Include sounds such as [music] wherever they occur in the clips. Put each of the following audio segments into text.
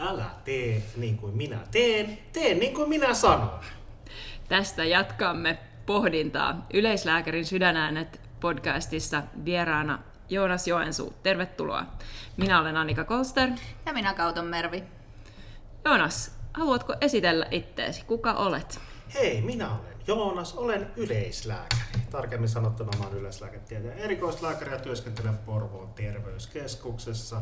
älä tee niin kuin minä teen, tee niin kuin minä sanon. Tästä jatkamme pohdintaa Yleislääkärin sydänäänet podcastissa vieraana Joonas Joensuu. Tervetuloa. Minä olen Annika Kolster. Ja minä Kauton Mervi. Joonas, haluatko esitellä itteesi? Kuka olet? Hei, minä olen Joonas, olen yleislääkäri. Tarkemmin sanottuna olen yleislääketieteen erikoislääkäri ja työskentelen Porvoon terveyskeskuksessa.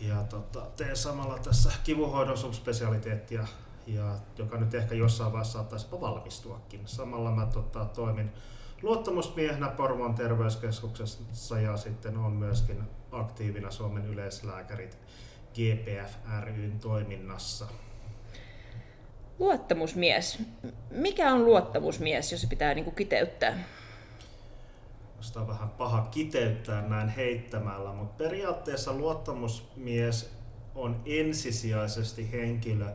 Ja tota, teen samalla tässä kivuhoidon subspesialiteettia, ja, joka nyt ehkä jossain vaiheessa saattaisi valmistuakin. Samalla mä tota, toimin luottamusmiehenä Porvoon terveyskeskuksessa ja sitten on myöskin aktiivina Suomen yleislääkärit GPF ryn toiminnassa. Luottamusmies. Mikä on luottamusmies, jos se pitää niin kuin kiteyttää? Sitä on vähän paha kiteyttää näin heittämällä, mutta periaatteessa luottamusmies on ensisijaisesti henkilö,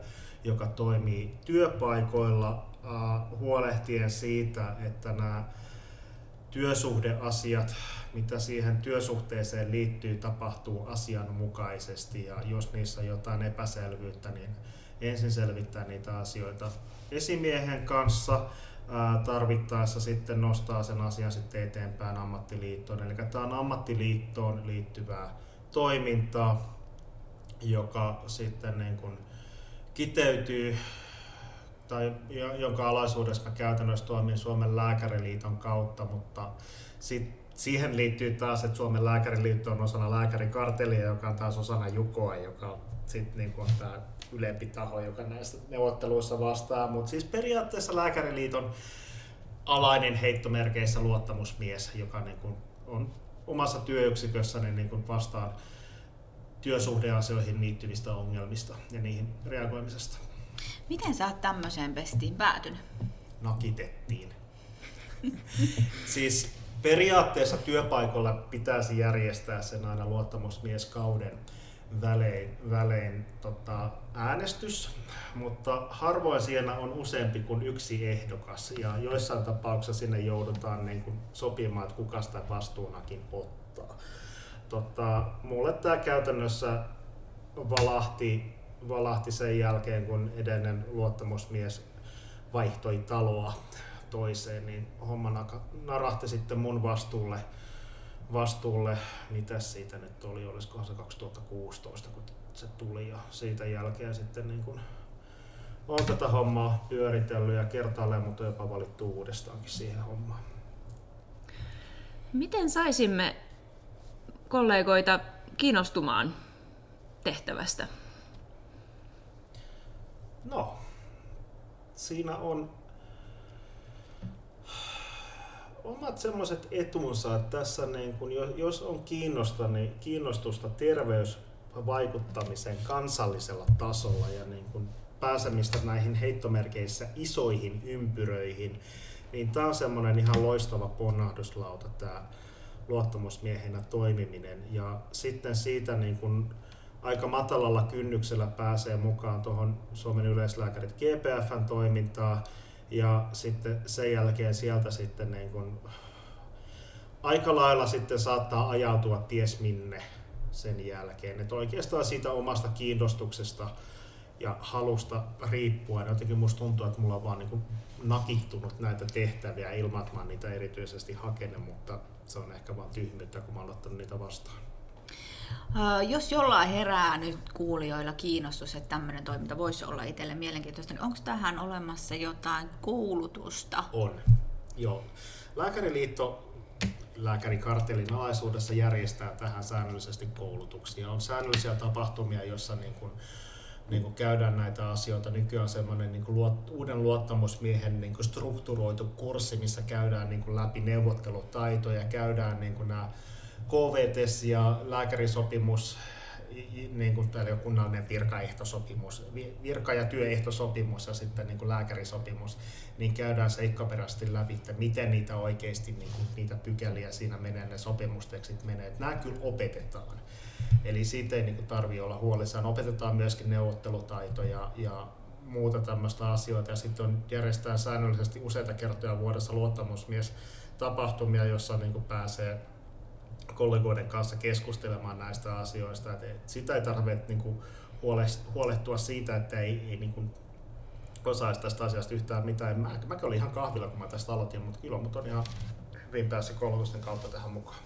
joka toimii työpaikoilla äh, huolehtien siitä, että nämä työsuhdeasiat, mitä siihen työsuhteeseen liittyy, tapahtuu asianmukaisesti. Ja jos niissä on jotain epäselvyyttä, niin ensin selvittää niitä asioita esimiehen kanssa, tarvittaessa sitten nostaa sen asian sitten eteenpäin ammattiliittoon. Eli tämä on ammattiliittoon liittyvää toimintaa, joka sitten niin kuin kiteytyy tai jonka alaisuudessa mä käytännössä toimin Suomen lääkäriliiton kautta, mutta sit siihen liittyy taas, että Suomen lääkäriliitto on osana lääkärikartelia, joka on taas osana Jukoa, joka sitten niin tämä ylempi taho, joka näissä neuvotteluissa vastaa. Mutta siis periaatteessa lääkäriliiton alainen heittomerkeissä luottamusmies, joka niin kuin on omassa työyksikössäni niin kuin vastaan työsuhdeasioihin liittyvistä ongelmista ja niihin reagoimisesta. Miten sä oot tämmöiseen pestiin päätynyt? Nakitettiin. siis periaatteessa työpaikalla pitäisi järjestää sen aina luottamusmieskauden välein, välein tota, äänestys, mutta harvoin siinä on useampi kuin yksi ehdokas ja joissain tapauksissa sinne joudutaan niin kuin sopimaan, että kuka sitä vastuunakin ottaa. Tota, mulle tämä käytännössä valahti, valahti sen jälkeen, kun edellinen luottamusmies vaihtoi taloa toiseen, niin homma narahti sitten mun vastuulle vastuulle, mitä siitä nyt oli, olisikohan se 2016, kun se tuli ja siitä jälkeen sitten niin kuin on tätä hommaa pyöritellyt ja kertaalleen, mutta jopa valittu uudestaankin siihen hommaan. Miten saisimme kollegoita kiinnostumaan tehtävästä? No, siinä on omat semmoiset etunsa, että tässä niin kun, jos on kiinnosta, niin kiinnostusta terveysvaikuttamisen kansallisella tasolla ja niin kun pääsemistä näihin heittomerkeissä isoihin ympyröihin, niin tämä on semmoinen ihan loistava ponnahduslauta tämä luottamusmiehenä toimiminen. Ja sitten siitä niin kun aika matalalla kynnyksellä pääsee mukaan tuohon Suomen yleislääkärit GPFn toimintaan, ja sitten sen jälkeen sieltä sitten niin kun, aika lailla sitten saattaa ajautua ties minne sen jälkeen. Että oikeastaan siitä omasta kiinnostuksesta ja halusta riippuen, jotenkin musta tuntuu, että mulla on vaan niin nakittunut näitä tehtäviä ilman, että mä niitä erityisesti hakenut, mutta se on ehkä vaan tyhmyyttä, kun mä oon ottanut niitä vastaan. Jos jollain herää nyt kuulijoilla kiinnostus, että tämmöinen toiminta voisi olla itselle mielenkiintoista, niin onko tähän olemassa jotain koulutusta? On, joo. Lääkäriliitto lääkärikartelin alaisuudessa järjestää tähän säännöllisesti koulutuksia. On säännöllisiä tapahtumia, joissa niin kuin, niin kuin käydään näitä asioita. Nykyään semmoinen niin kuin luot, uuden luottamusmiehen niin kuin strukturoitu kurssi, missä käydään niin kuin läpi neuvottelutaitoja, käydään niin kuin nämä KVTS ja lääkärisopimus, niin kuin täällä kunnallinen virkaehtosopimus, virka- ja työehtosopimus ja sitten niin kuin lääkärisopimus, niin käydään seikkaperäisesti läpi, että miten niitä oikeasti, niin kuin, niitä pykäliä siinä menee, ne sopimustekstit menee. Että nämä kyllä opetetaan. Eli siitä ei niin tarvitse olla huolissaan. Opetetaan myöskin neuvottelutaitoja ja muuta tämmöistä asioita. Ja sitten on järjestetään säännöllisesti useita kertoja vuodessa luottamusmies tapahtumia, jossa niin kuin pääsee kollegoiden kanssa keskustelemaan näistä asioista. Et sitä ei tarvitse niin kuin huolehtua siitä, että ei, ei niin kuin osaisi tästä asiasta yhtään mitään. Mä, mäkin olin ihan kahvilla, kun mä tästä aloitin, mutta kyllä mut on ihan hyvin päässyt koulutusten kautta tähän mukaan.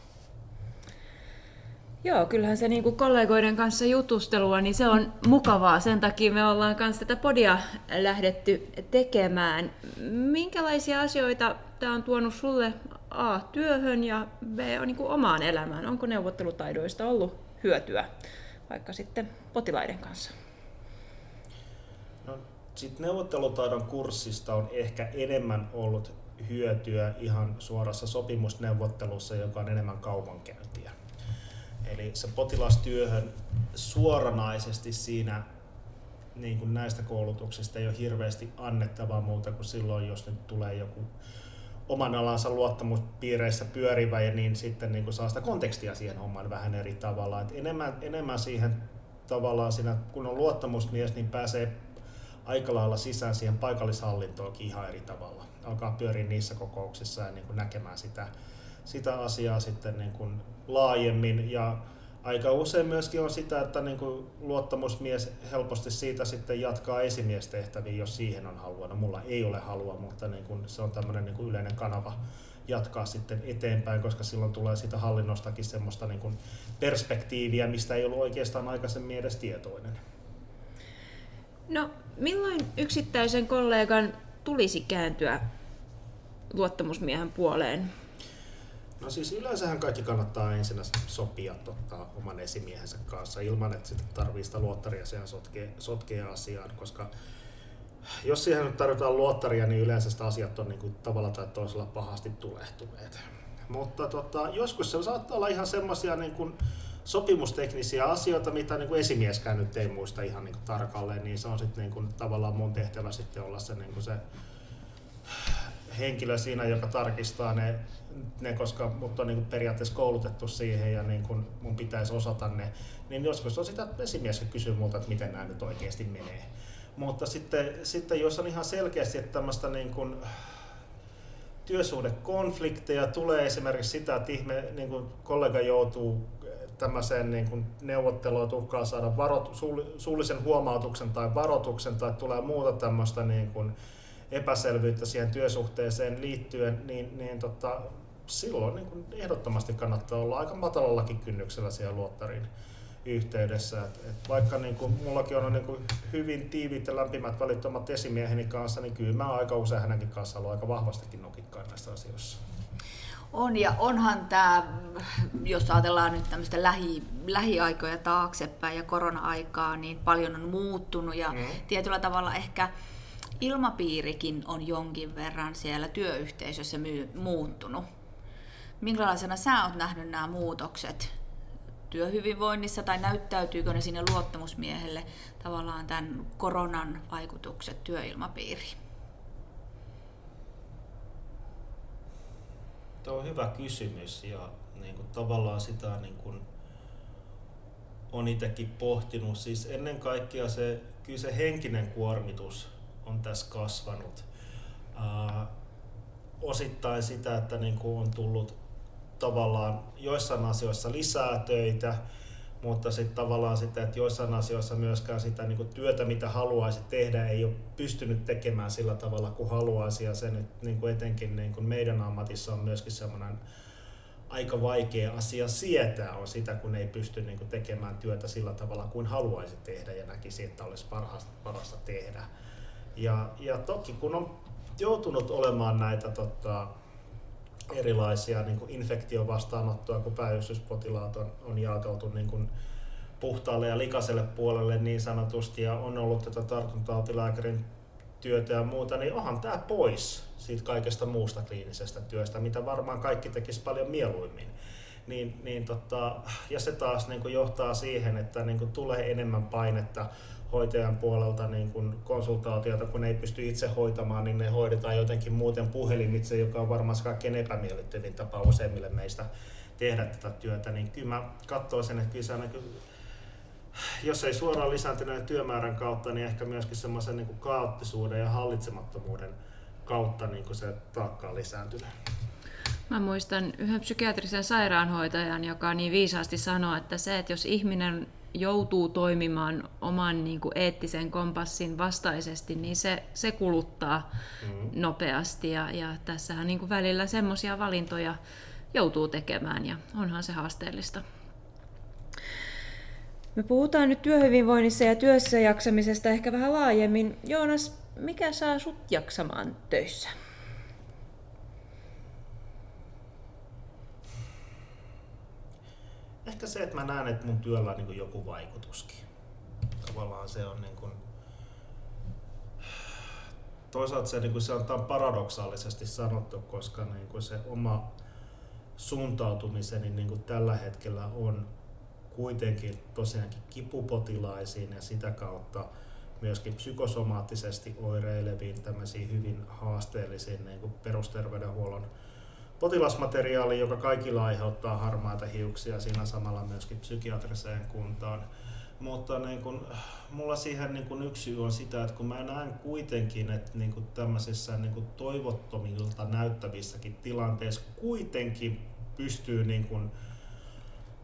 Joo, kyllähän se niinku kollegoiden kanssa jutustelua, niin se on mukavaa. Sen takia me ollaan kanssa tätä podia lähdetty tekemään. Minkälaisia asioita tämä on tuonut sulle A. työhön ja B. On niinku omaan elämään? Onko neuvottelutaidoista ollut hyötyä vaikka sitten potilaiden kanssa? No, sit neuvottelutaidon kurssista on ehkä enemmän ollut hyötyä ihan suorassa sopimusneuvottelussa, joka on enemmän kaupankäyntiä. Eli se potilastyöhön suoranaisesti siinä niin kuin näistä koulutuksista ei ole hirveästi annettavaa muuta kuin silloin, jos nyt tulee joku oman alansa luottamuspiireissä pyörivä ja niin sitten niin kuin saa sitä kontekstia siihen hommaan vähän eri tavalla. Et enemmän, enemmän siihen tavallaan siinä, kun on luottamusmies, niin pääsee aika lailla sisään siihen paikallishallintoonkin ihan eri tavalla. Alkaa pyöriä niissä kokouksissa ja niin kuin näkemään sitä, sitä asiaa sitten niin kuin laajemmin ja aika usein myöskin on sitä, että niin kuin luottamusmies helposti siitä sitten jatkaa esimiestehtäviä, jos siihen on halua. No mulla ei ole halua, mutta niin kuin se on tämmöinen niin kuin yleinen kanava jatkaa sitten eteenpäin, koska silloin tulee siitä hallinnostakin semmoista niin kuin perspektiiviä, mistä ei ollut oikeastaan aikaisemmin edes tietoinen. No, milloin yksittäisen kollegan tulisi kääntyä luottamusmiehen puoleen? No siis yleensähän kaikki kannattaa ensin sopia tota, oman esimiehensä kanssa ilman, että sitten tarvii sitä luottaria siihen sotkea, sotkea asiaan, koska jos siihen nyt tarvitaan luottaria, niin yleensä sitä asiat on niin kuin tavalla tai toisella pahasti tulehtuneet. Mutta tota, joskus se saattaa olla ihan semmoisia niin kuin sopimusteknisiä asioita, mitä niin kuin esimieskään nyt ei muista ihan niin kuin tarkalleen, niin se on sitten niin kuin, tavallaan mun tehtävä sitten olla se, niin kuin se henkilö siinä, joka tarkistaa ne, ne koska mut on niin kuin periaatteessa koulutettu siihen ja niin kuin mun pitäisi osata ne, niin joskus on sitä esimies, kysyy multa, että miten nämä nyt oikeasti menee. Mutta sitten, sitten jos on ihan selkeästi, että tämmöistä niin kuin työsuhdekonflikteja tulee esimerkiksi sitä, että ihme, niin kuin kollega joutuu tämmöiseen niin kuin neuvotteluun, uhkaa saada varot, suullisen huomautuksen tai varoituksen tai tulee muuta tämmöistä niin kuin epäselvyyttä siihen työsuhteeseen liittyen, niin, niin tota, silloin niin kuin ehdottomasti kannattaa olla aika matalallakin kynnyksellä siellä luottarin yhteydessä. Et, et vaikka niin kuin, mullakin on niin kuin hyvin tiiviit ja lämpimät välittömät esimieheni kanssa, niin kyllä mä aika usein hänenkin kanssa ollut aika vahvastikin nokikkaan näissä asioissa. On ja onhan tämä, jos ajatellaan nyt tämmöistä lähi, lähiaikoja taaksepäin ja korona-aikaa, niin paljon on muuttunut ja mm. tietyllä tavalla ehkä ilmapiirikin on jonkin verran siellä työyhteisössä myy- muuttunut. Minkälaisena sä oot nähnyt nämä muutokset työhyvinvoinnissa tai näyttäytyykö ne sinne luottamusmiehelle tavallaan tämän koronan vaikutukset työilmapiiriin? Tuo on hyvä kysymys ja niin kuin, tavallaan sitä niin kuin, on itsekin pohtinut. Siis ennen kaikkea se, kyllä se henkinen kuormitus on tässä kasvanut. Uh, osittain sitä, että niin kuin on tullut tavallaan joissain asioissa lisää töitä, mutta sitten tavallaan sitä, että joissain asioissa myöskään sitä niin kuin työtä, mitä haluaisi tehdä, ei ole pystynyt tekemään sillä tavalla kuin haluaisi. Ja se nyt niin kuin etenkin niin kuin meidän ammatissa on myöskin semmoinen aika vaikea asia sietää on sitä, kun ei pysty niin kuin tekemään työtä sillä tavalla kuin haluaisi tehdä ja näkisi, että olisi parasta, parasta tehdä. Ja, ja toki kun on joutunut olemaan näitä tota, erilaisia niin kuin infektiovastaanottoa, kun pääjystyspotilaat on, on jakautu niin kuin puhtaalle ja likaiselle puolelle niin sanotusti ja on ollut tätä tartuntatautilääkärin työtä ja muuta, niin onhan tämä pois siitä kaikesta muusta kliinisestä työstä, mitä varmaan kaikki tekisi paljon mieluimmin. Niin, niin tota, ja se taas niin kuin johtaa siihen, että niin kuin tulee enemmän painetta hoitajan puolelta niin kun konsultaatiota, kun ei pysty itse hoitamaan, niin ne hoidetaan jotenkin muuten puhelimitse, joka on varmaan kaikkein epämiellyttävin tapa useimmille meistä tehdä tätä työtä, niin kyllä mä katsoisin, että kyllä se jos ei suoraan lisääntyneen työmäärän kautta, niin ehkä myöskin semmoisen niin kaoottisuuden ja hallitsemattomuuden kautta niin kuin se taakka on lisääntynyt. Mä muistan yhden psykiatrisen sairaanhoitajan, joka niin viisaasti sanoi, että se, että jos ihminen joutuu toimimaan oman niin kuin eettisen kompassin vastaisesti, niin se, se kuluttaa mm. nopeasti. Ja, ja tässähän niin kuin välillä semmoisia valintoja joutuu tekemään ja onhan se haasteellista. Me puhutaan nyt työhyvinvoinnissa ja työssä jaksamisesta ehkä vähän laajemmin. Joonas, mikä saa sut jaksamaan töissä? Ehkä se, että mä näen, että mun työllä on niin joku vaikutuskin. Tavallaan se on niin kuin... Toisaalta se, niin kuin se on paradoksaalisesti sanottu, koska niin kuin se oma suuntautumiseni niin kuin tällä hetkellä on kuitenkin tosiaankin kipupotilaisiin ja sitä kautta myöskin psykosomaattisesti oireileviin tämmöisiin hyvin haasteellisiin niin kuin perusterveydenhuollon potilasmateriaaliin, joka kaikilla aiheuttaa harmaita hiuksia siinä samalla myöskin psykiatriseen kuntaan. Mutta niin kun, mulla siihen niin kun yksi syy on sitä, että kun mä näen kuitenkin, että niin kun tämmöisissä niin kun toivottomilta näyttävissäkin tilanteissa kuitenkin pystyy niin kun,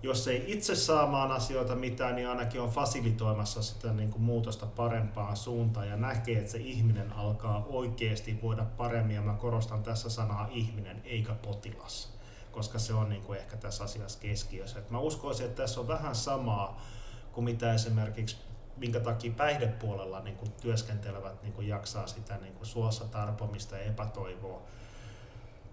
jos ei itse saamaan asioita mitään, niin ainakin on fasilitoimassa sitä niin kuin muutosta parempaan suuntaan ja näkee, että se ihminen alkaa oikeasti voida paremmin. Ja mä korostan tässä sanaa ihminen eikä potilas, koska se on niin kuin ehkä tässä asiassa keskiössä. Et mä uskoisin, että tässä on vähän samaa kuin mitä esimerkiksi minkä takia päihdepuolella niin kuin työskentelevät niin kuin jaksaa sitä niin kuin suossa tarpomista ja epätoivoa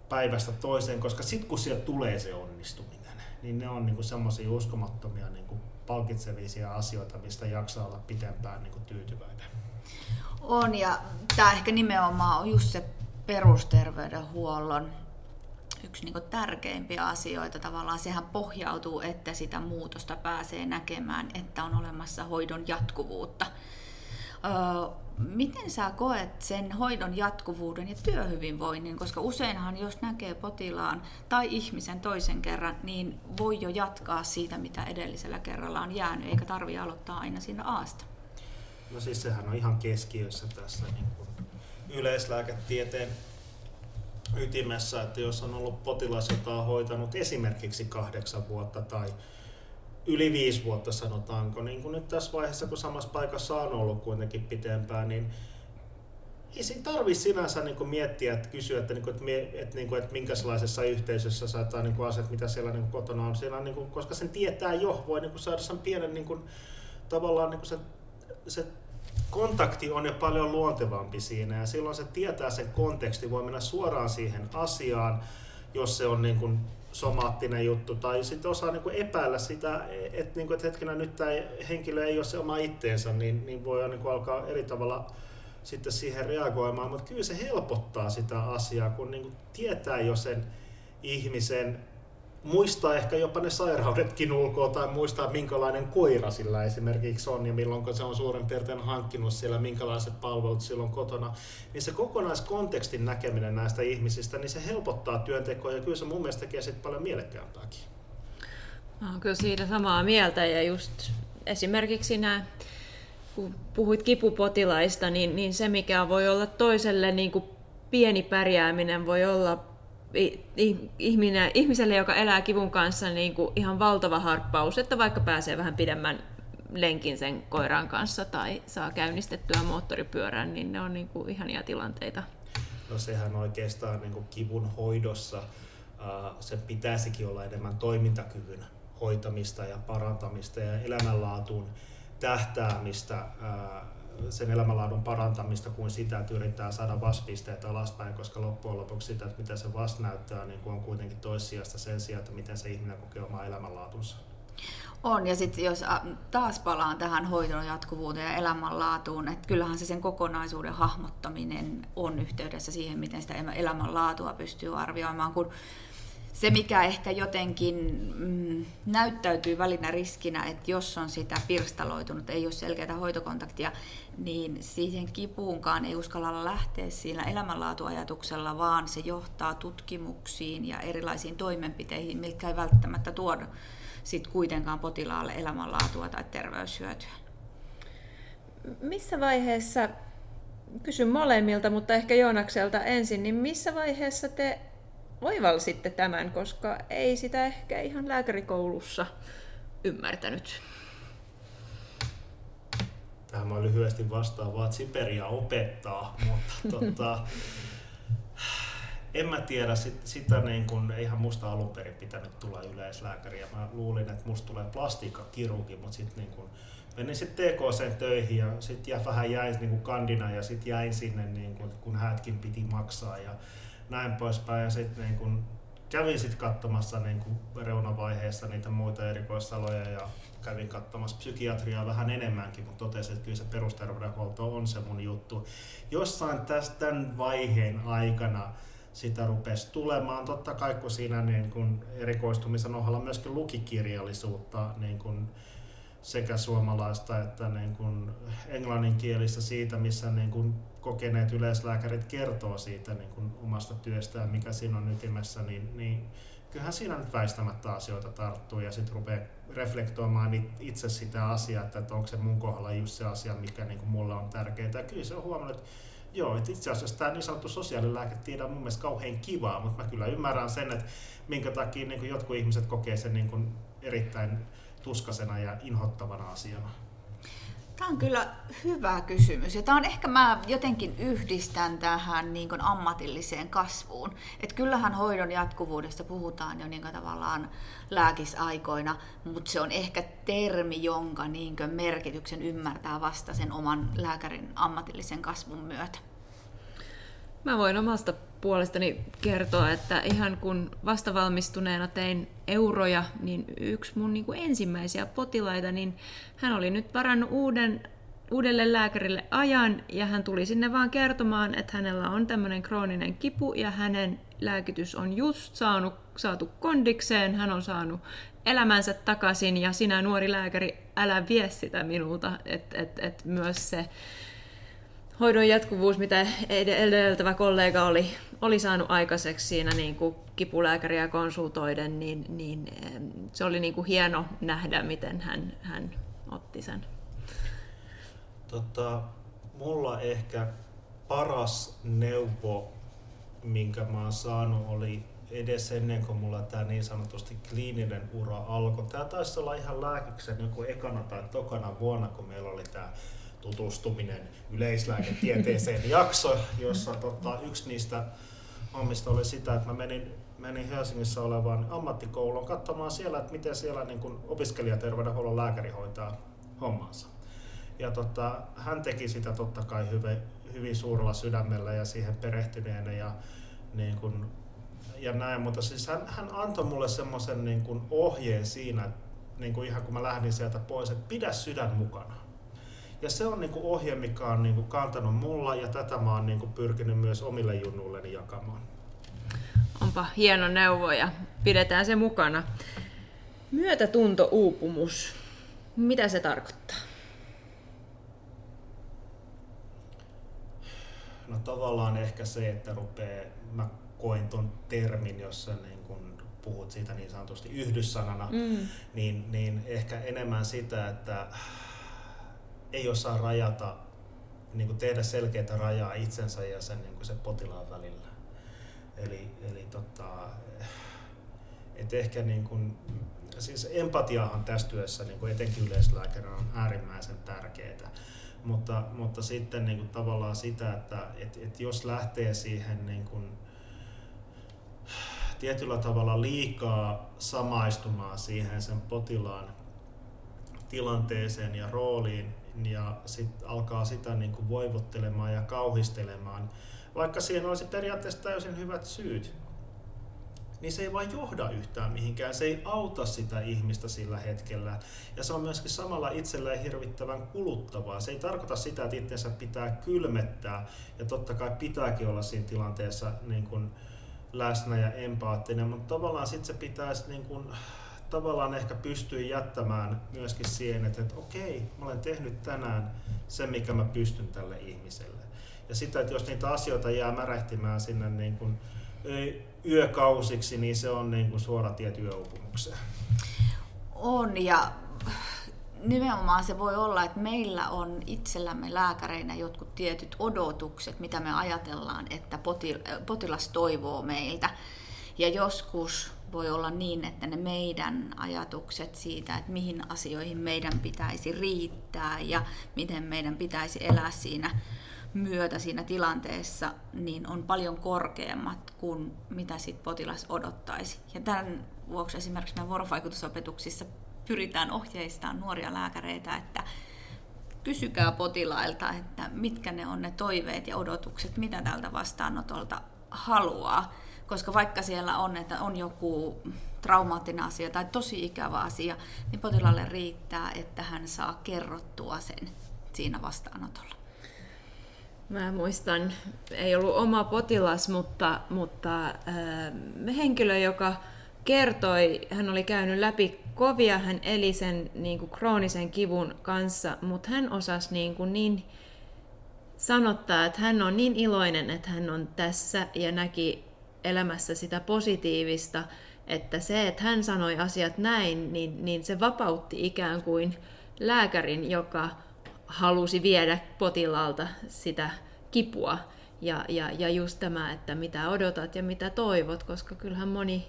päivästä toiseen, koska sitten kun sieltä tulee se onnistuminen, niin ne on niin semmoisia uskomattomia niin kuin palkitsevisia asioita, mistä jaksaa olla pitempään niin kuin tyytyväinen. On ja tämä ehkä nimenomaan on just se perusterveydenhuollon yksi niin tärkeimpiä asioita tavallaan. Sehän pohjautuu, että sitä muutosta pääsee näkemään, että on olemassa hoidon jatkuvuutta. Öö, miten sä koet sen hoidon jatkuvuuden ja työhyvinvoinnin, koska useinhan jos näkee potilaan tai ihmisen toisen kerran, niin voi jo jatkaa siitä, mitä edellisellä kerralla on jäänyt, eikä tarvi aloittaa aina siinä aasta. No siis sehän on ihan keskiössä tässä niin kuin yleislääketieteen ytimessä, että jos on ollut potilas, jota on hoitanut esimerkiksi kahdeksan vuotta tai yli viisi vuotta sanotaanko, niin kuin nyt tässä vaiheessa, kun samassa paikassa on ollut kuitenkin pitempään, niin ei siinä tarvitse sinänsä niin miettiä, että kysyä, että, niin kuin, että, että, niin kuin, että minkälaisessa yhteisössä saattaa niin asiat, mitä siellä niin kotona on. Siellä, niin kuin, koska sen tietää jo, voi niin saada sen pienen niin kuin, tavallaan niin kuin se, se kontakti on jo paljon luontevampi siinä ja silloin se tietää sen konteksti, voi mennä suoraan siihen asiaan, jos se on niin kuin somaattinen juttu, tai sitten osaa niin epäillä sitä, että, niin kuin, että nyt tämä henkilö ei ole se oma itteensä, niin, niin voi niin kuin alkaa eri tavalla sitten siihen reagoimaan, mutta kyllä se helpottaa sitä asiaa, kun niin kuin tietää jo sen ihmisen muistaa ehkä jopa ne sairaudetkin ulkoa tai muistaa minkälainen koira sillä esimerkiksi on ja milloin se on suurin piirtein hankkinut siellä, minkälaiset palvelut silloin kotona, niin se kokonaiskontekstin näkeminen näistä ihmisistä, niin se helpottaa työntekoa ja kyllä se mun mielestä tekee sitten paljon mielekkäämpääkin. Olen kyllä siitä samaa mieltä ja just esimerkiksi nämä kun puhuit kipupotilaista, niin, niin se mikä voi olla toiselle niin kuin pieni pärjääminen voi olla ihminen, ihmiselle, joka elää kivun kanssa, niin kuin ihan valtava harppaus, että vaikka pääsee vähän pidemmän lenkin sen koiran kanssa tai saa käynnistettyä moottoripyörän, niin ne on niin kuin ihania tilanteita. No sehän oikeastaan niin kuin kivun hoidossa sen pitäisikin olla enemmän toimintakyvyn hoitamista ja parantamista ja elämänlaatuun tähtäämistä sen elämänlaadun parantamista kuin sitä, että yrittää saada vaspisteet alaspäin, koska loppujen lopuksi sitä, että mitä se vasta näyttää, niin on kuitenkin toissijasta sen sijaan, että miten se ihminen kokee omaa elämänlaatunsa. On, ja sitten jos taas palaan tähän hoidon jatkuvuuteen ja elämänlaatuun, että kyllähän se sen kokonaisuuden hahmottaminen on yhteydessä siihen, miten sitä elämänlaatua pystyy arvioimaan, kun se, mikä ehkä jotenkin mm, näyttäytyy välinä riskinä, että jos on sitä pirstaloitunut, ei ole selkeää hoitokontaktia, niin siihen kipuunkaan ei uskalla lähteä siinä elämänlaatuajatuksella, vaan se johtaa tutkimuksiin ja erilaisiin toimenpiteihin, mitkä ei välttämättä tuoda sit kuitenkaan potilaalle elämänlaatua tai terveyshyötyä. Missä vaiheessa, kysyn molemmilta, mutta ehkä Joonakselta ensin, niin missä vaiheessa te oivalsitte tämän, koska ei sitä ehkä ihan lääkärikoulussa ymmärtänyt? tähän mä lyhyesti vastaan vaan, että Siperia opettaa, [laughs] mutta tota, en mä tiedä, sit, sitä niin kun, eihän musta alun perin pitänyt tulla yleislääkäriä. Mä luulin, että musta tulee plastiikkakirurgi, mutta sitten niin kun, menin sitten TKC töihin ja sitten vähän jäin niin kandina ja sitten jäin sinne, niin kun, kun häätkin piti maksaa ja näin poispäin. Ja sitten niin kun, kävin sitten katsomassa niin kuin reunavaiheessa niitä muita erikoissaloja ja kävin katsomassa psykiatriaa vähän enemmänkin, mutta totesin, että kyllä se perusterveydenhuolto on se mun juttu. Jossain tästä tämän vaiheen aikana sitä rupesi tulemaan. Totta kai kun siinä niin kun erikoistumisen ohella myöskin lukikirjallisuutta niin kun sekä suomalaista että niin kun englanninkielistä siitä, missä niin kun kokeneet yleislääkärit kertoo siitä niin kun omasta työstään, mikä siinä on ytimessä, niin, niin kyllähän siinä nyt väistämättä asioita tarttuu ja sitten rupeaa reflektoimaan itse sitä asiaa, että onko se mun kohdalla just se asia, mikä niin kuin mulle on tärkeää. Ja kyllä se on huomannut, että Joo, että itse asiassa tämä niin sanottu sosiaalilääketiede on mun mielestä kauhean kivaa, mutta mä kyllä ymmärrän sen, että minkä takia niin kuin jotkut ihmiset kokee sen niin kuin erittäin tuskasena ja inhottavana asiana. Tämä on kyllä hyvä kysymys ja tämä on ehkä mä jotenkin yhdistän tähän niin kuin ammatilliseen kasvuun. Että kyllähän hoidon jatkuvuudesta puhutaan jo niin kuin tavallaan lääkisaikoina, mutta se on ehkä termi, jonka niin kuin merkityksen ymmärtää vasta sen oman lääkärin ammatillisen kasvun myötä. Mä voin omasta puolestani kertoa, että ihan kun vastavalmistuneena tein euroja, niin yksi mun niin kuin ensimmäisiä potilaita, niin hän oli nyt varannut uuden, uudelle lääkärille ajan ja hän tuli sinne vaan kertomaan, että hänellä on tämmöinen krooninen kipu ja hänen lääkitys on just saanut, saatu kondikseen, hän on saanut elämänsä takaisin ja sinä nuori lääkäri, älä vie sitä minulta, että et, et myös se hoidon jatkuvuus, mitä edeltävä kollega oli, oli saanut aikaiseksi siinä niin kuin kipulääkäriä konsultoiden, niin, niin se oli niin kuin hieno nähdä, miten hän, hän otti sen. Tota, mulla ehkä paras neuvo, minkä mä oon saanut, oli edes ennen kuin mulla tämä niin sanotusti kliininen ura alkoi. Tämä taisi olla ihan lääkiksen joku ekana tai tokana vuonna, kun meillä oli tämä tutustuminen yleislääketieteeseen [laughs] jakso, jossa tota, yksi niistä hommista oli sitä, että mä menin, menin Helsingissä olevaan ammattikouluun katsomaan siellä, että miten siellä niin kun opiskelijaterveydenhuollon lääkäri hoitaa hommansa. Ja tota, hän teki sitä totta kai hyvin, hyvin suurella sydämellä ja siihen perehtyneenä ja, niin kun, ja näin, mutta siis hän, hän antoi mulle semmoisen niin ohjeen siinä, niin kuin ihan kun mä lähdin sieltä pois, että pidä sydän mukana ja se on niinku ohje, mikä on niinku kantanut mulla ja tätä mä oon niinku pyrkinyt myös omille junnuilleni jakamaan. Onpa hieno neuvo ja pidetään se mukana. Myötätunto-uupumus. Mitä se tarkoittaa? No tavallaan ehkä se, että rupeaa, mä koin ton termin, jossa niin kun puhut siitä niin sanotusti yhdyssanana, mm. niin, niin ehkä enemmän sitä, että ei osaa rajata, niin kuin tehdä selkeää rajaa itsensä ja sen, niin kuin sen potilaan välillä. Eli, eli tota, et ehkä niin kuin, siis empatiahan tässä työssä niin kuin etenkin yleislääkärinä on äärimmäisen tärkeää. Mutta, mutta sitten niin kuin tavallaan sitä, että et, et jos lähtee siihen niin kuin, tietyllä tavalla liikaa samaistumaan siihen sen potilaan tilanteeseen ja rooliin, ja sit alkaa sitä niin kuin voivottelemaan ja kauhistelemaan, vaikka siihen olisi periaatteessa täysin hyvät syyt, niin se ei vain johda yhtään mihinkään, se ei auta sitä ihmistä sillä hetkellä. Ja se on myöskin samalla itselleen hirvittävän kuluttavaa. Se ei tarkoita sitä, että itsensä pitää kylmettää, ja totta kai pitääkin olla siinä tilanteessa niin kuin läsnä ja empaattinen, mutta tavallaan sitten se pitäisi niin kuin tavallaan ehkä pystyy jättämään myöskin siihen, että, että okei, mä olen tehnyt tänään sen, mikä mä pystyn tälle ihmiselle. Ja sitä, että jos niitä asioita jää märehtimään sinne niin kuin yökausiksi, niin se on niin kuin suora tie työuupumukseen. On ja nimenomaan se voi olla, että meillä on itsellämme lääkäreinä jotkut tietyt odotukset, mitä me ajatellaan, että potilas toivoo meiltä. Ja joskus voi olla niin, että ne meidän ajatukset siitä, että mihin asioihin meidän pitäisi riittää ja miten meidän pitäisi elää siinä myötä siinä tilanteessa, niin on paljon korkeammat kuin mitä sit potilas odottaisi. Ja tämän vuoksi esimerkiksi meidän vuorovaikutusopetuksissa pyritään ohjeistamaan nuoria lääkäreitä, että kysykää potilailta, että mitkä ne on ne toiveet ja odotukset, mitä tältä vastaanotolta haluaa. Koska vaikka siellä on, että on joku traumaattinen asia tai tosi ikävä asia, niin potilaalle riittää, että hän saa kerrottua sen siinä vastaanotolla. Mä muistan, ei ollut oma potilas, mutta, mutta äh, henkilö, joka kertoi, hän oli käynyt läpi kovia, hän eli sen niin kuin kroonisen kivun kanssa, mutta hän osasi niin, kuin niin sanottaa, että hän on niin iloinen, että hän on tässä ja näki elämässä sitä positiivista, että se, että hän sanoi asiat näin, niin, niin se vapautti ikään kuin lääkärin, joka halusi viedä potilaalta sitä kipua. Ja, ja, ja just tämä, että mitä odotat ja mitä toivot, koska kyllähän moni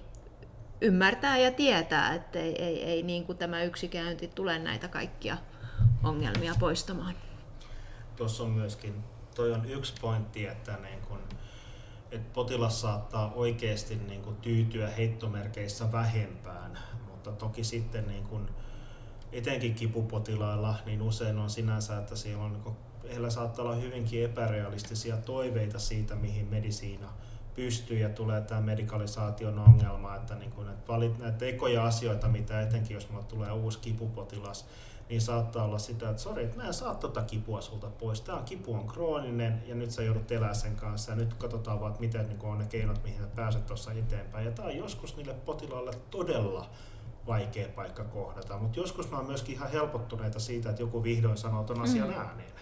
ymmärtää ja tietää, että ei, ei, ei niin kuin tämä yksi käynti tule näitä kaikkia ongelmia poistamaan. Tuossa on myöskin, toi on yksi pointti, että, niin kun, että potilas saattaa oikeasti niin kun tyytyä heittomerkeissä vähempään, mutta toki sitten niin kun, etenkin kipupotilailla, niin usein on sinänsä, että siellä on, niin heillä saattaa olla hyvinkin epärealistisia toiveita siitä, mihin medisiina pystyy ja tulee tämä medikalisaation ongelma, että, niin kun, että valit näitä ekoja asioita, mitä etenkin jos mulla tulee uusi kipupotilas, niin saattaa olla sitä, että sori, että mä en saa tota kipua sulta pois. Tämä kipu on krooninen ja nyt sä joudut elää sen kanssa ja nyt katsotaan vaan, että miten niin on ne keinot, mihin sä pääset tuossa eteenpäin. Ja tämä on joskus niille potilaille todella vaikea paikka kohdata, mutta joskus mä oon myöskin ihan helpottuneita siitä, että joku vihdoin sanoo ton asian mm. ääneen.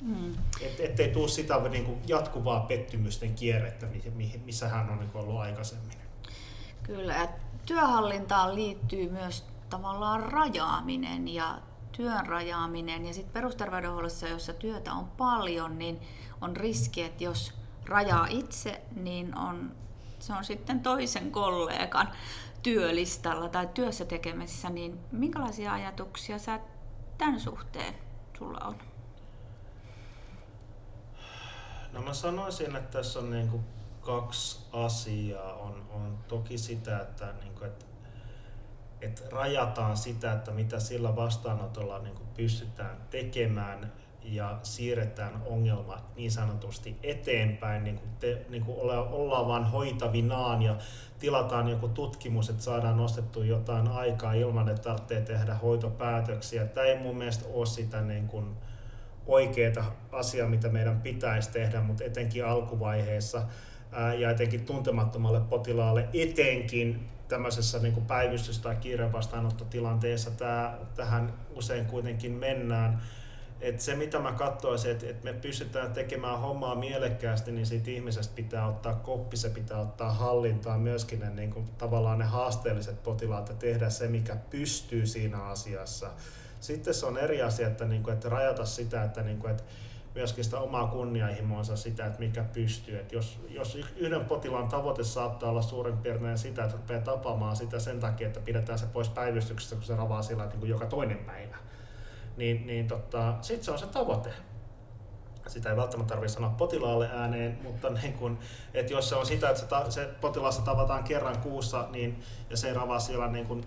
Mm. Et, ettei tule sitä niin kuin jatkuvaa pettymysten kierrettä, missä hän on niin ollut aikaisemmin. Kyllä, ja työhallintaan liittyy myös tavallaan rajaaminen ja työn rajaaminen. Ja sitten perusterveydenhuollossa, jossa työtä on paljon, niin on riski, että jos rajaa itse, niin on, se on sitten toisen kollegan työlistalla tai työssä tekemisessä. Niin minkälaisia ajatuksia sä tämän suhteen sulla on? No mä sanoisin, että tässä on niin kuin kaksi asiaa. On, on toki sitä, että, niin kuin, että, että rajataan sitä, että mitä sillä vastaanotolla niin kuin pystytään tekemään ja siirretään ongelma niin sanotusti eteenpäin, niin kuin, te, niin kuin olla, ollaan vaan hoitavinaan ja tilataan joku tutkimus, että saadaan nostettua jotain aikaa ilman, että tarvitsee tehdä hoitopäätöksiä. Tämä ei mun mielestä ole sitä niin kuin, oikeaa asiaa, mitä meidän pitäisi tehdä, mutta etenkin alkuvaiheessa ja etenkin tuntemattomalle potilaalle, etenkin tämmöisessä niin päivystys- tai kiirevastaanottotilanteessa tämä, tähän usein kuitenkin mennään. Et se mitä mä katsoisin, että et me pystytään tekemään hommaa mielekkäästi, niin siitä ihmisestä pitää ottaa koppi, se pitää ottaa hallintaan myöskin ne, niin kuin, tavallaan ne haasteelliset potilaat ja tehdä se, mikä pystyy siinä asiassa. Sitten se on eri asia, että, niin kuin, että rajata sitä, että, niin kuin, että myöskin sitä omaa kunnianhimoansa sitä, että mikä pystyy. Että jos, jos yhden potilaan tavoite saattaa olla suurin piirtein sitä, että rupeaa tapaamaan sitä sen takia, että pidetään se pois päivystyksestä, kun se ravaa sillä niin kuin joka toinen päivä, niin, niin tota, sitten se on se tavoite. Sitä ei välttämättä tarvitse sanoa potilaalle ääneen, mutta niin kun, että jos se on sitä, että se, ta, se potilaassa tavataan kerran kuussa niin, ja se ravaa siellä niin kun,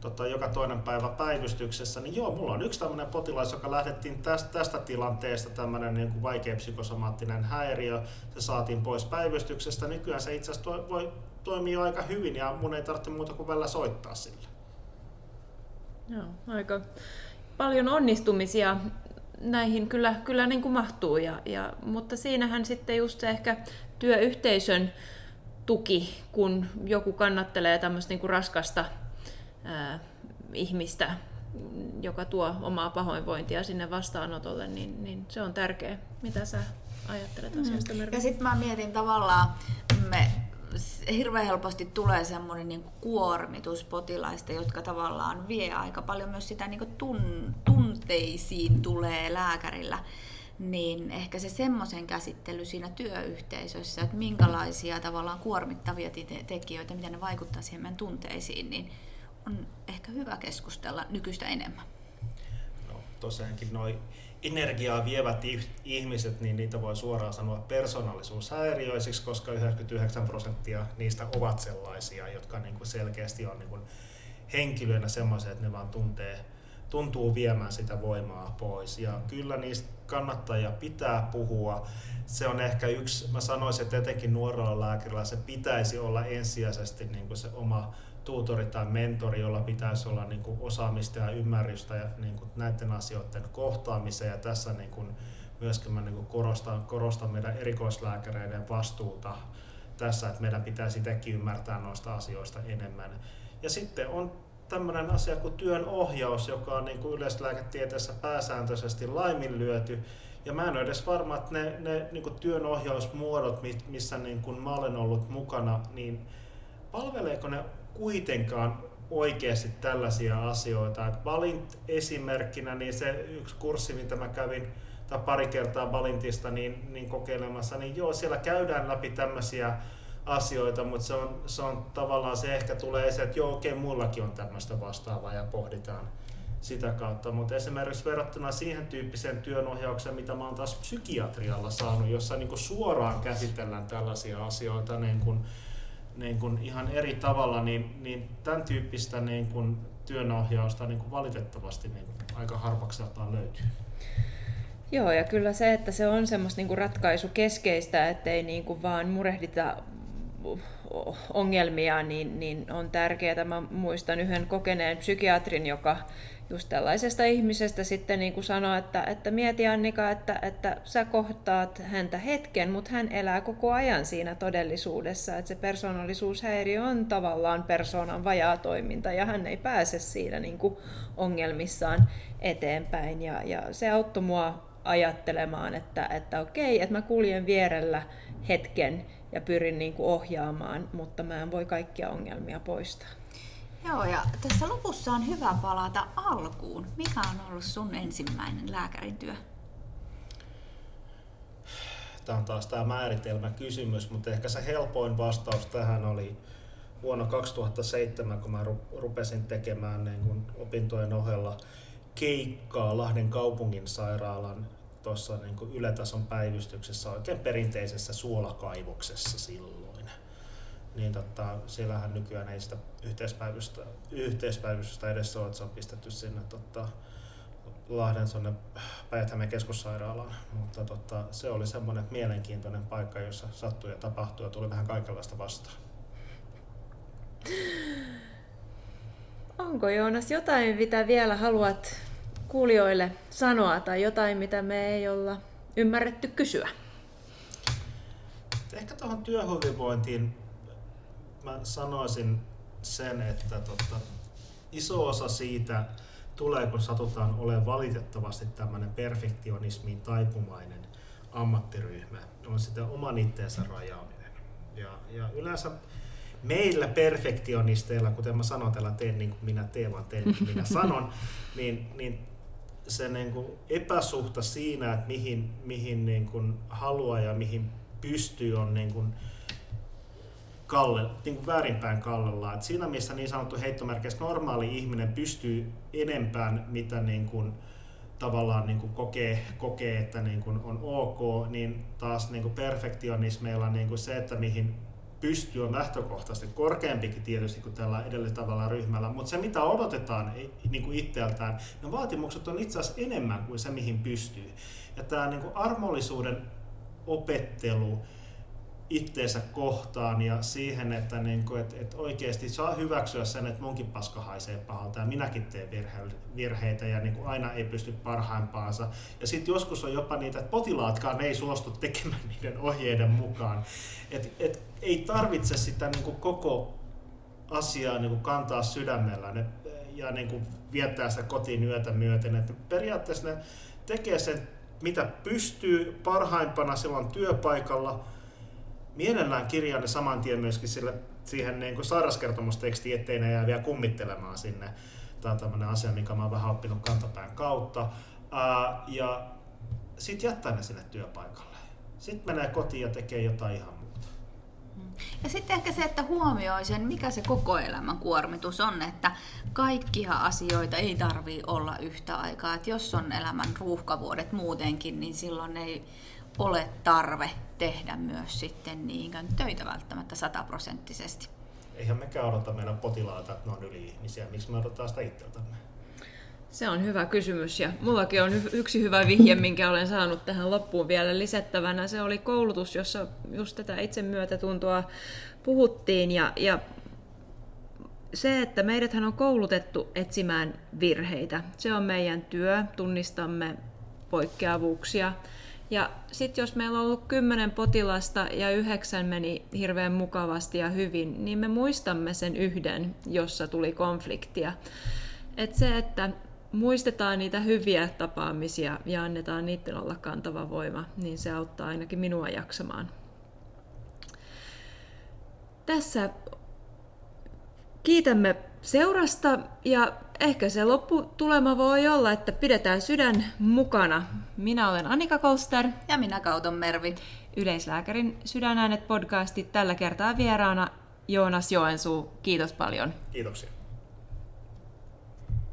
tota, joka toinen päivä päivystyksessä, niin joo, mulla on yksi tämmöinen potilas, joka lähdettiin tästä, tästä tilanteesta, tämmöinen niin kuin vaikea psykosomaattinen häiriö, se saatiin pois päivystyksestä. Nykyään se itse asiassa voi toimia aika hyvin ja mun ei tarvitse muuta kuin välillä soittaa sille. Joo, aika paljon onnistumisia näihin kyllä, kyllä niin kuin mahtuu, ja, ja, mutta siinähän sitten just se ehkä työyhteisön tuki, kun joku kannattelee tämmöistä niin kuin raskasta ää, ihmistä, joka tuo omaa pahoinvointia sinne vastaanotolle, niin, niin se on tärkeä. Mitä sä ajattelet mm. asiasta, Mervi? Ja sitten mä mietin tavallaan, me hirveän helposti tulee semmoinen niin kuormitus potilaista, jotka tavallaan vie aika paljon myös sitä niin tun, tunteisiin tulee lääkärillä niin ehkä se semmoisen käsittely siinä työyhteisössä, että minkälaisia tavallaan kuormittavia tekijöitä, miten ne vaikuttaa siihen meidän tunteisiin, niin on ehkä hyvä keskustella nykyistä enemmän. No, tosiaankin noin energiaa vievät ihmiset, niin niitä voi suoraan sanoa persoonallisuushäiriöisiksi, koska 99 prosenttia niistä ovat sellaisia, jotka niin kuin selkeästi on niin kuin henkilöinä että ne vaan tuntee, tuntuu viemään sitä voimaa pois. Ja kyllä niistä kannattaa ja pitää puhua. Se on ehkä yksi, mä sanoisin, että etenkin nuorella lääkärillä se pitäisi olla ensisijaisesti niin kuin se oma tuutori tai mentori, jolla pitäisi olla niin kuin osaamista ja ymmärrystä ja niin kuin näiden asioiden kohtaamiseen. Ja tässä niin kuin myöskin mä niin kuin korostan, korostan meidän erikoislääkäreiden vastuuta tässä, että meidän pitäisi itsekin ymmärtää noista asioista enemmän. Ja sitten on tämmöinen asia kuin työn ohjaus, joka on niin kuin yleislääketieteessä pääsääntöisesti laiminlyöty. Ja mä en ole edes varma, että ne, ne niin kuin työnohjausmuodot, missä niin kuin mä olen ollut mukana, niin palveleeko ne kuitenkaan oikeasti tällaisia asioita. Et Balint esimerkkinä, niin se yksi kurssi, mitä mä kävin tai pari kertaa Balintista niin, niin kokeilemassa, niin joo, siellä käydään läpi tämmöisiä asioita, mutta se on, se on tavallaan se ehkä tulee esiin, että joo, okei, mullakin on tämmöistä vastaavaa ja pohditaan sitä kautta. Mutta esimerkiksi verrattuna siihen tyyppiseen työnohjaukseen, mitä mä oon taas psykiatrialla saanut, jossa niin suoraan käsitellään tällaisia asioita niin kuin, niin kuin ihan eri tavalla, niin, niin tämän tyyppistä niin kuin työnohjausta niin kuin valitettavasti niin kuin aika harvakseltaan löytyy. Joo, ja kyllä se, että se on semmoista niin ratkaisukeskeistä, ettei niin kuin vaan murehdita ongelmia, niin, niin on tärkeää. Mä muistan yhden kokeneen psykiatrin, joka just tällaisesta ihmisestä sitten niin kuin sanoi, että, että mieti Annika, että, että sä kohtaat häntä hetken, mutta hän elää koko ajan siinä todellisuudessa, että se persoonallisuushäiriö on tavallaan persoonan vajaa toiminta ja hän ei pääse siinä niin kuin ongelmissaan eteenpäin ja, ja se auttoi mua ajattelemaan, että, että okei, että mä kuljen vierellä hetken ja pyrin niin kuin ohjaamaan, mutta mä en voi kaikkia ongelmia poistaa. Joo, ja tässä lopussa on hyvä palata alkuun. Mikä on ollut sun ensimmäinen lääkärin työ? Tämä on taas tämä määritelmä kysymys, mutta ehkä se helpoin vastaus tähän oli vuonna 2007, kun mä rupesin tekemään niin kun opintojen ohella keikkaa Lahden kaupungin sairaalan tuossa niin ylätason päivystyksessä oikein perinteisessä suolakaivoksessa silloin niin tota, siellähän nykyään ei sitä yhteispäivystä, yhteispäivystystä edes ole, että se on pistetty sinne tota, Lahden sonne päijät keskussairaalaan, mutta tota, se oli semmoinen mielenkiintoinen paikka, jossa sattui ja tapahtui ja tuli vähän kaikenlaista vastaan. Onko Joonas jotain, mitä vielä haluat kuulijoille sanoa tai jotain, mitä me ei olla ymmärretty kysyä? Ehkä tuohon työhyvinvointiin mä sanoisin sen, että tota, iso osa siitä tulee, kun satutaan olemaan valitettavasti tämmöinen perfektionismiin taipumainen ammattiryhmä, on sitä oman itteensä rajaaminen. Ja, ja yleensä meillä perfektionisteilla, kuten mä sanon täällä, teen niin kuin minä teen, vaan teen niin kuin minä sanon, [laughs] niin, niin se niin kuin epäsuhta siinä, että mihin, mihin niin kuin haluaa ja mihin pystyy, on niin kuin kalle, niin kuin väärinpäin kallella. Et siinä missä niin sanottu heittomerkeissä normaali ihminen pystyy enempään, mitä niin kuin, tavallaan niin kuin kokee, kokee, että niin kuin on ok, niin taas niin kuin perfektionismeilla niin kuin se, että mihin pystyy on lähtökohtaisesti korkeampikin tietysti kuin tällä edellyttävällä ryhmällä, mutta se mitä odotetaan niin kuin itseltään, ne vaatimukset on itse asiassa enemmän kuin se mihin pystyy. Ja tämä niin kuin armollisuuden opettelu, itteensä kohtaan ja siihen, että, niin kuin, että, että oikeasti saa hyväksyä sen, että munkin paska haisee pahalta ja minäkin teen virheitä ja niin kuin aina ei pysty parhaimpaansa. Ja sitten joskus on jopa niitä, että potilaatkaan ei suostu tekemään niiden ohjeiden mukaan. Et, et, ei tarvitse sitä niin kuin koko asiaa niin kuin kantaa sydämellä ne, ja niin kuin viettää sitä kotiin yötä myöten. Et periaatteessa ne tekee sen, mitä pystyy parhaimpana silloin työpaikalla – mielellään kirjaan ne saman tien myöskin sille, siihen niin kuin sairauskertomustekstiin, ettei ne jää vielä kummittelemaan sinne. Tämä on tämmöinen asia, mikä mä oon vähän oppinut kantapään kautta. Ää, ja sitten jättää ne sinne työpaikalle. Sitten menee kotiin ja tekee jotain ihan muuta. Ja sitten ehkä se, että huomioi sen, mikä se koko elämän kuormitus on, että kaikkia asioita ei tarvii olla yhtä aikaa. Että jos on elämän ruuhkavuodet muutenkin, niin silloin ei ole tarve tehdä myös sitten niinkään töitä välttämättä sataprosenttisesti. Eihän mekään odota meidän potilaita, että ne on yli-ihmisiä. Miksi me odotetaan sitä itseltämme? Se on hyvä kysymys ja mullakin on yksi hyvä vihje, minkä olen saanut tähän loppuun vielä lisättävänä. Se oli koulutus, jossa just tätä itsemyötätuntoa puhuttiin ja, ja se, että meidäthän on koulutettu etsimään virheitä. Se on meidän työ, tunnistamme poikkeavuuksia. Ja sitten jos meillä on ollut kymmenen potilasta ja yhdeksän meni hirveän mukavasti ja hyvin, niin me muistamme sen yhden, jossa tuli konfliktia. Et se, että muistetaan niitä hyviä tapaamisia ja annetaan niiden olla kantava voima, niin se auttaa ainakin minua jaksamaan. Tässä kiitämme seurasta ja ehkä se lopputulema voi olla, että pidetään sydän mukana. Minä olen Annika Kolster. Ja minä Kauton Mervi. Yleislääkärin Sydänäänet podcastit tällä kertaa vieraana Joonas Joensuu. Kiitos paljon. Kiitoksia.